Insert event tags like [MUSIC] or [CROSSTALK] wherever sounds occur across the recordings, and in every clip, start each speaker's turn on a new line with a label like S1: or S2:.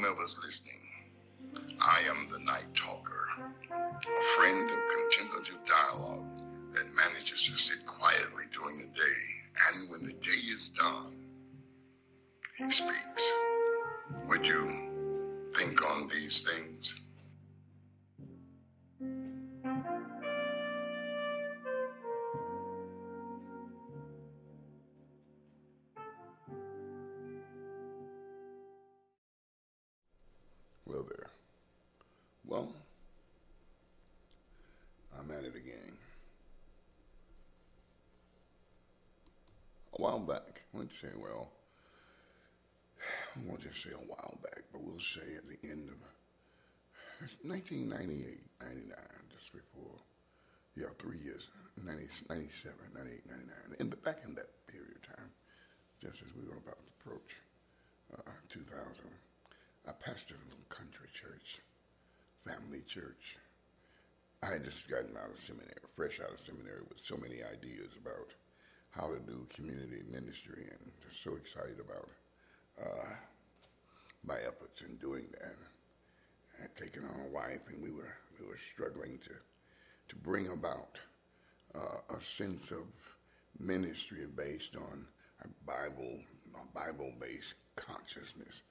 S1: whomever's listening, I am the night talker, a friend of contemplative dialogue that manages to sit quietly during the day, and when the day is done, he speaks. Would you think on these things? While back, let's say, well, I won't just say a while back, but we'll say at the end of 1998, 99, just before, yeah, three years, 90, 97, 98, 99, and back in that period of time, just as we were about to approach uh, 2000, I pastored a little country church, family church. I had just gotten out of seminary, fresh out of seminary, with so many ideas about how to do community ministry, and just so excited about uh, my efforts in doing that. I had taken on a wife, and we were we were struggling to to bring about uh, a sense of ministry based on a Bible, a Bible-based consciousness,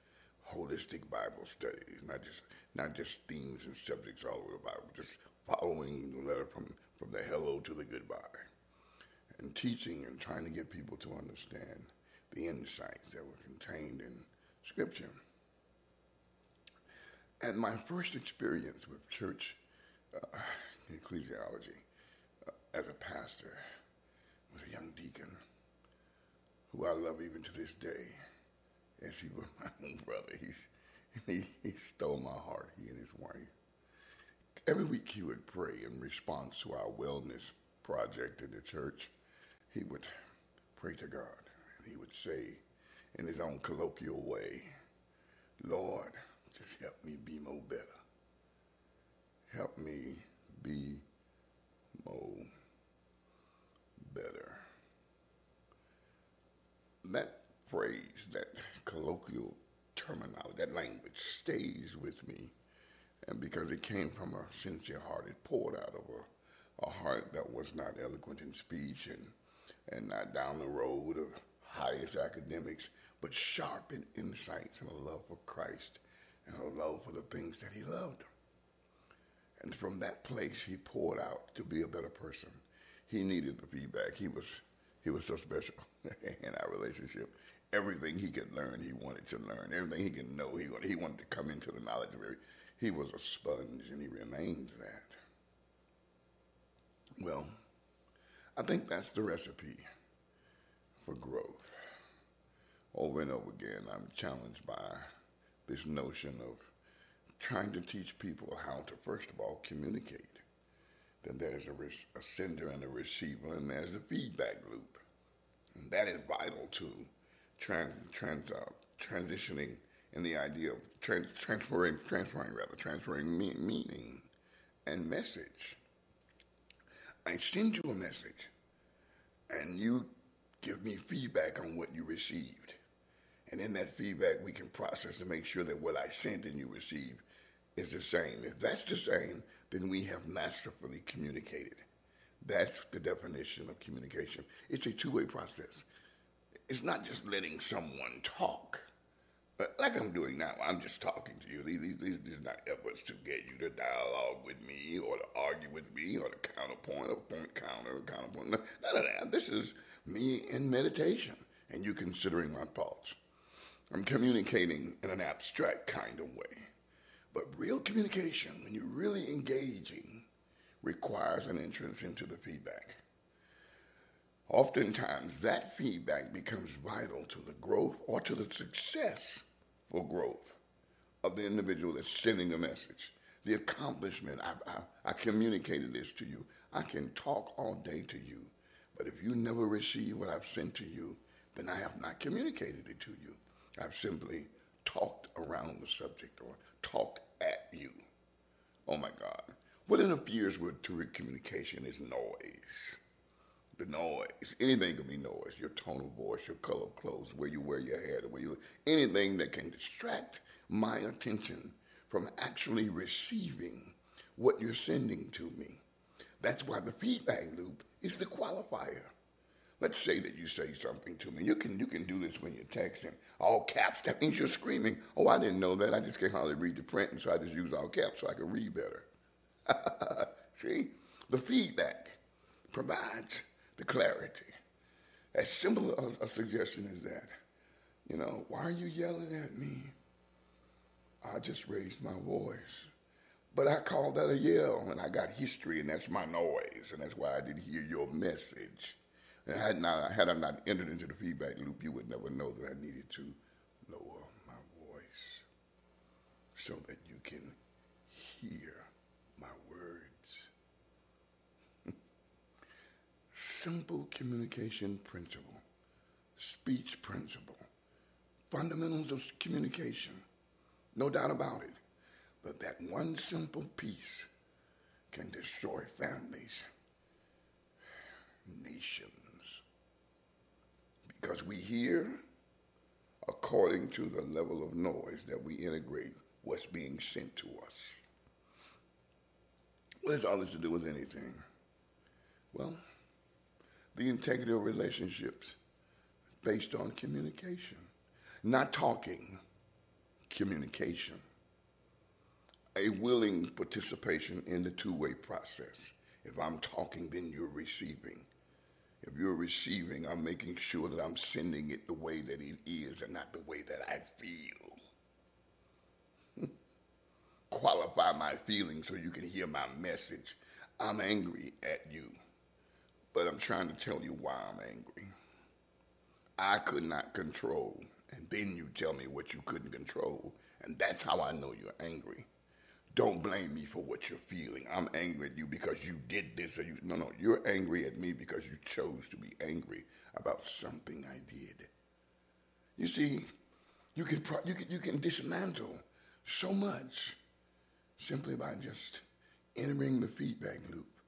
S1: holistic Bible studies, not just not just themes and subjects all over the Bible, just following the letter from from the hello to the goodbye, and teaching and trying to get people to understand the insights that were contained in Scripture. And my first experience with church uh, ecclesiology uh, as a pastor was a young deacon who I love even to this day, as he was [LAUGHS] my own brother. He's, he, he stole my heart, he and his wife. Every week he would pray in response to our wellness project in the church. He would pray to God, and he would say, in his own colloquial way, Lord, just help me be more better. Help me be more better. That phrase, that colloquial terminology, that language stays with me. And because it came from a sincere heart, it poured out of a, a heart that was not eloquent in speech and, and not down the road of highest academics, but sharp in insights and a love for Christ and a love for the things that he loved. And from that place, he poured out to be a better person. He needed the feedback. He was, he was so special [LAUGHS] in our relationship. Everything he could learn, he wanted to learn. Everything he could know, he wanted, he wanted to come into the knowledge of it. He was a sponge, and he remains that. Well, I think that's the recipe for growth. Over and over again, I'm challenged by this notion of trying to teach people how to, first of all, communicate. Then there's a, a sender and a receiver, and there's a feedback loop. And that is vital to trans, trans, uh, transitioning in the idea of trans, transferring, transferring rather, transferring me- meaning and message. I send you a message, and you give me feedback on what you received. And in that feedback, we can process to make sure that what I sent and you received is the same. If that's the same, then we have masterfully communicated. That's the definition of communication. It's a two way process. It's not just letting someone talk. Like I'm doing now, I'm just talking to you. These, these, these are not efforts to get you to dialogue with me or to argue with me or to counterpoint or point counter, counterpoint. None of that. This is me in meditation and you considering my thoughts. I'm communicating in an abstract kind of way. But real communication, when you're really engaging, requires an entrance into the feedback. Oftentimes, that feedback becomes vital to the growth or to the success for growth of the individual that's sending the message. The accomplishment, I, I, I communicated this to you. I can talk all day to you, but if you never receive what I've sent to you, then I have not communicated it to you. I've simply talked around the subject or talked at you. Oh my God. What interferes with communication is noise. The noise. Anything can be noise. Your tone of voice, your color of clothes, where you wear your hair, the way you. Anything that can distract my attention from actually receiving what you're sending to me. That's why the feedback loop is the qualifier. Let's say that you say something to me. You can you can do this when you're texting. All caps. That means you're screaming. Oh, I didn't know that. I just can't hardly read the print, and so I just use all caps so I can read better. [LAUGHS] See, the feedback provides the clarity. As simple a, a suggestion as that. You know, why are you yelling at me? I just raised my voice. But I called that a yell, and I got history, and that's my noise, and that's why I didn't hear your message. And had, not, had I not entered into the feedback loop, you would never know that I needed to lower my voice so that you can hear my words. Simple communication principle, speech principle, fundamentals of communication, no doubt about it. But that one simple piece can destroy families, nations. Because we hear according to the level of noise that we integrate what's being sent to us. What has all this to do with anything? Well, the integrity of relationships based on communication. Not talking, communication a willing participation in the two way process. If I'm talking, then you're receiving. If you're receiving, I'm making sure that I'm sending it the way that it is and not the way that I feel. [LAUGHS] Qualify my feelings so you can hear my message. I'm angry at you, but I'm trying to tell you why I'm angry. I could not control, and then you tell me what you couldn't control, and that's how I know you're angry. Don't blame me for what you're feeling. I'm angry at you because you did this or you no no, you're angry at me because you chose to be angry about something I did. You see, you can you can you can dismantle so much simply by just entering the feedback loop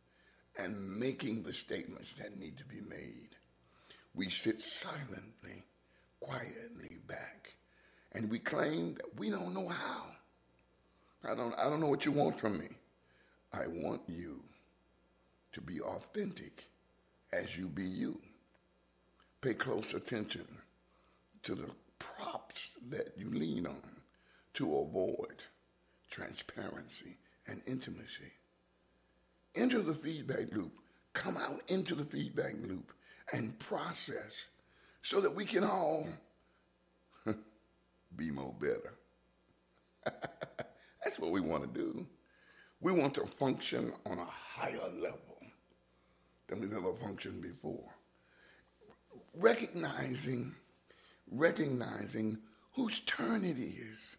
S1: and making the statements that need to be made. We sit silently, quietly back, and we claim that we don't know how. I don't, I don't know what you want from me. I want you to be authentic as you be you. Pay close attention to the props that you lean on to avoid transparency and intimacy. Enter the feedback loop. Come out into the feedback loop and process so that we can all hmm. [LAUGHS] be more better. [LAUGHS] That's what we want to do. We want to function on a higher level than we've ever functioned before. Recognizing, recognizing whose turn it is.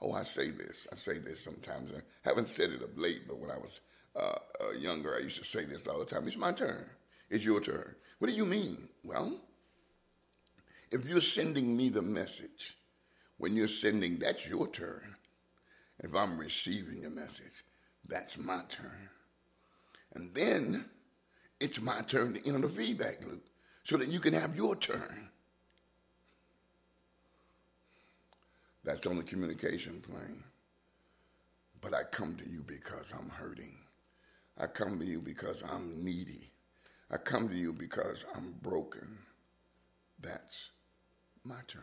S1: Oh, I say this. I say this sometimes. I haven't said it of late, but when I was uh, uh, younger, I used to say this all the time. It's my turn. It's your turn. What do you mean? Well, if you're sending me the message, when you're sending, that's your turn. If I'm receiving a message, that's my turn. And then it's my turn to enter the feedback loop so that you can have your turn. That's on the communication plane. But I come to you because I'm hurting. I come to you because I'm needy. I come to you because I'm broken. That's my turn.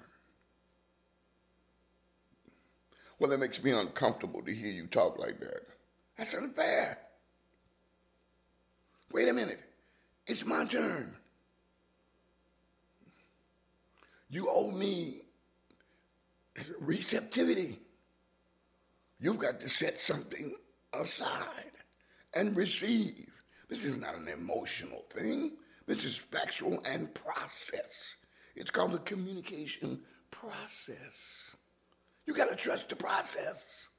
S1: Well, it makes me uncomfortable to hear you talk like that. That's unfair. Wait a minute. It's my turn. You owe me receptivity. You've got to set something aside and receive. This is not an emotional thing. This is factual and process. It's called the communication process. You got to trust the process,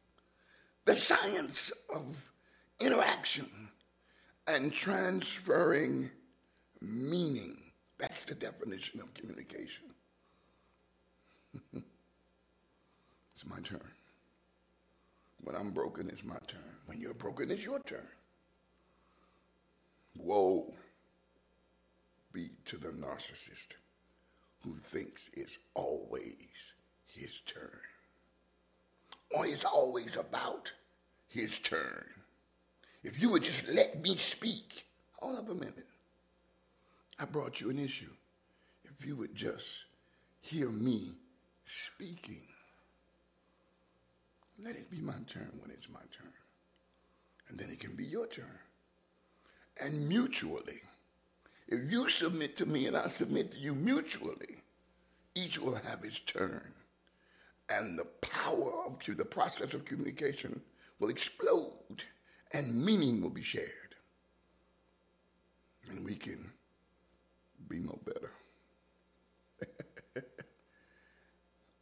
S1: the science of interaction and transferring meaning. That's the definition of communication. [LAUGHS] it's my turn. When I'm broken, it's my turn. When you're broken, it's your turn. Woe. be to the narcissist who thinks it's always his turn. Or it's always about his turn. If you would just let me speak, hold up a minute. I brought you an issue. If you would just hear me speaking, let it be my turn when it's my turn. And then it can be your turn. And mutually, if you submit to me and I submit to you mutually, each will have its turn. And the power of the process of communication will explode and meaning will be shared. And we can be more better. [LAUGHS]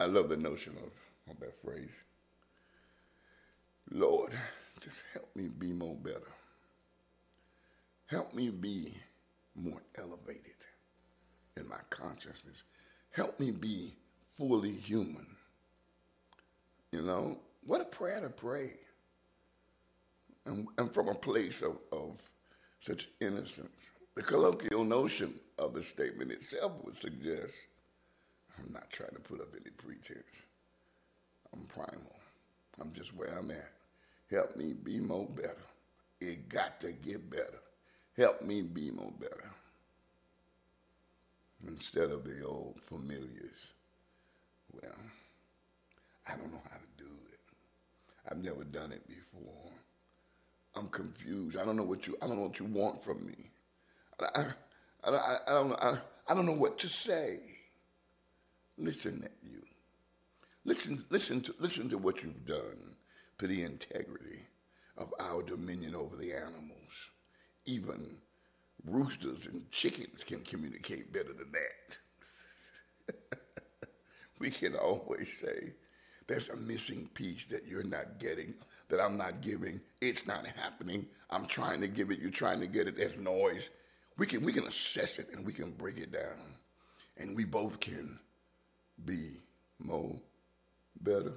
S1: I love the notion of, of that phrase. Lord, just help me be more better. Help me be more elevated in my consciousness. Help me be fully human. You know, what a prayer to pray. And, and from a place of, of such innocence. The colloquial notion of the statement itself would suggest I'm not trying to put up any pretense. I'm primal. I'm just where I'm at. Help me be more better. It got to get better. Help me be more better. Instead of the old familiars. Well, I don't know how to do it. I've never done it before. I'm confused. I don't know what you I don't know what you want from me. I, I, I, I don't I, I don't know what to say. Listen at you. Listen, listen to listen to what you've done to the integrity of our dominion over the animals. Even roosters and chickens can communicate better than that. [LAUGHS] we can always say, there's a missing piece that you're not getting, that I'm not giving. It's not happening. I'm trying to give it. You're trying to get it. There's noise. We can, we can assess it and we can break it down. And we both can be more better.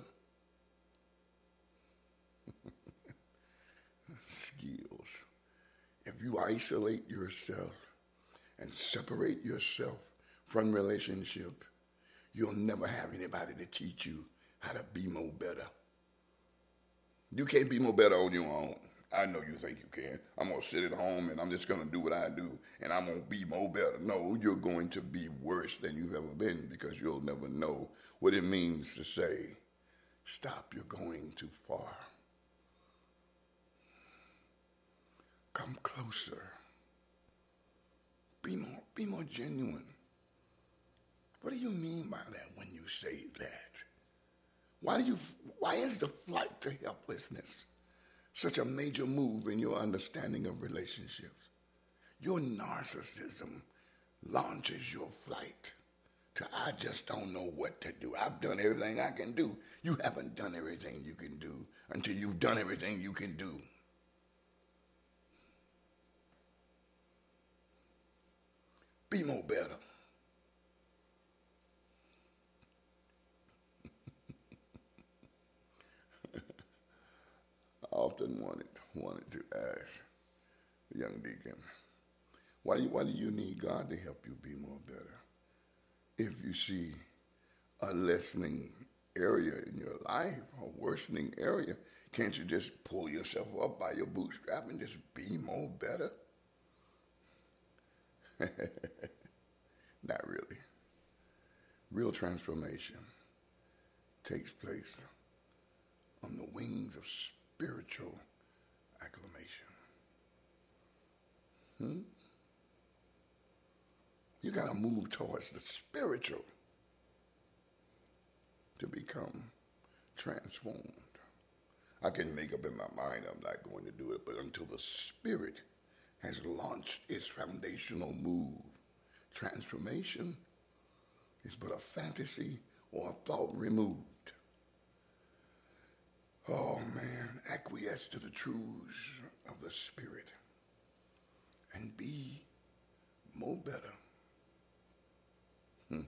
S1: Skills. If you isolate yourself and separate yourself from relationship, you'll never have anybody to teach you how to be more better. You can't be more better on your own. I know you think you can. I'm to sit at home and I'm just to do what I do and I'm to be more better. No, you're going to be worse than you've ever been because you'll never know what it means to say, stop, you're going too far. Come closer. Be more, be more genuine. What do you mean by that when you say that? Why do you why is the flight to helplessness such a major move in your understanding of relationships? Your narcissism launches your flight to I just don't know what to do. I've done everything I can do. You haven't done everything you can do until you've done everything you can do. Be more better. [LAUGHS] I often wanted wanted to ask the young deacon, why do you, why do you need God to help you be more better? If you see a lessening area in your life, a worsening area, can't you just pull yourself up by your bootstrap and just be more better? [LAUGHS] Not really. Real transformation takes place on the wings of spiritual acclamation. Hmm? You got to move towards the spiritual to become transformed. I can make up in my mind I'm not going to do it, but until the spirit has launched its foundational move, transformation is but a fantasy or a thought removed. Oh man, acquiesce to the truths of the Spirit and be more better. Hmm.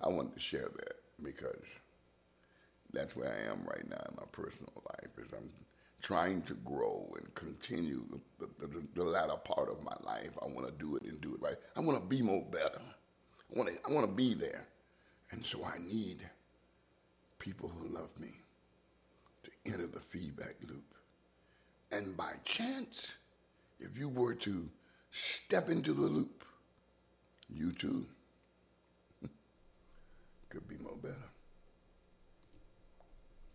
S1: I wanted to share that because that's where I am right now in my personal life. Is I'm trying to grow and continue the, the, the latter part of my life. I want to do it and do it right. I want to be more better. I want to, I want to be there. And so I need people who love me to enter the feedback loop. And by chance, if you were to step into the loop, you too [LAUGHS] could be more better.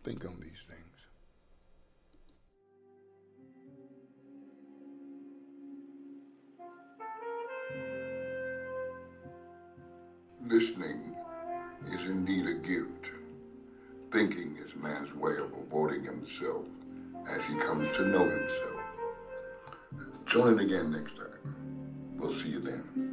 S1: Think on these things. Listening is indeed a gift. Thinking is man's way of avoiding himself as he comes to know himself. Join in again next time. We'll see you then.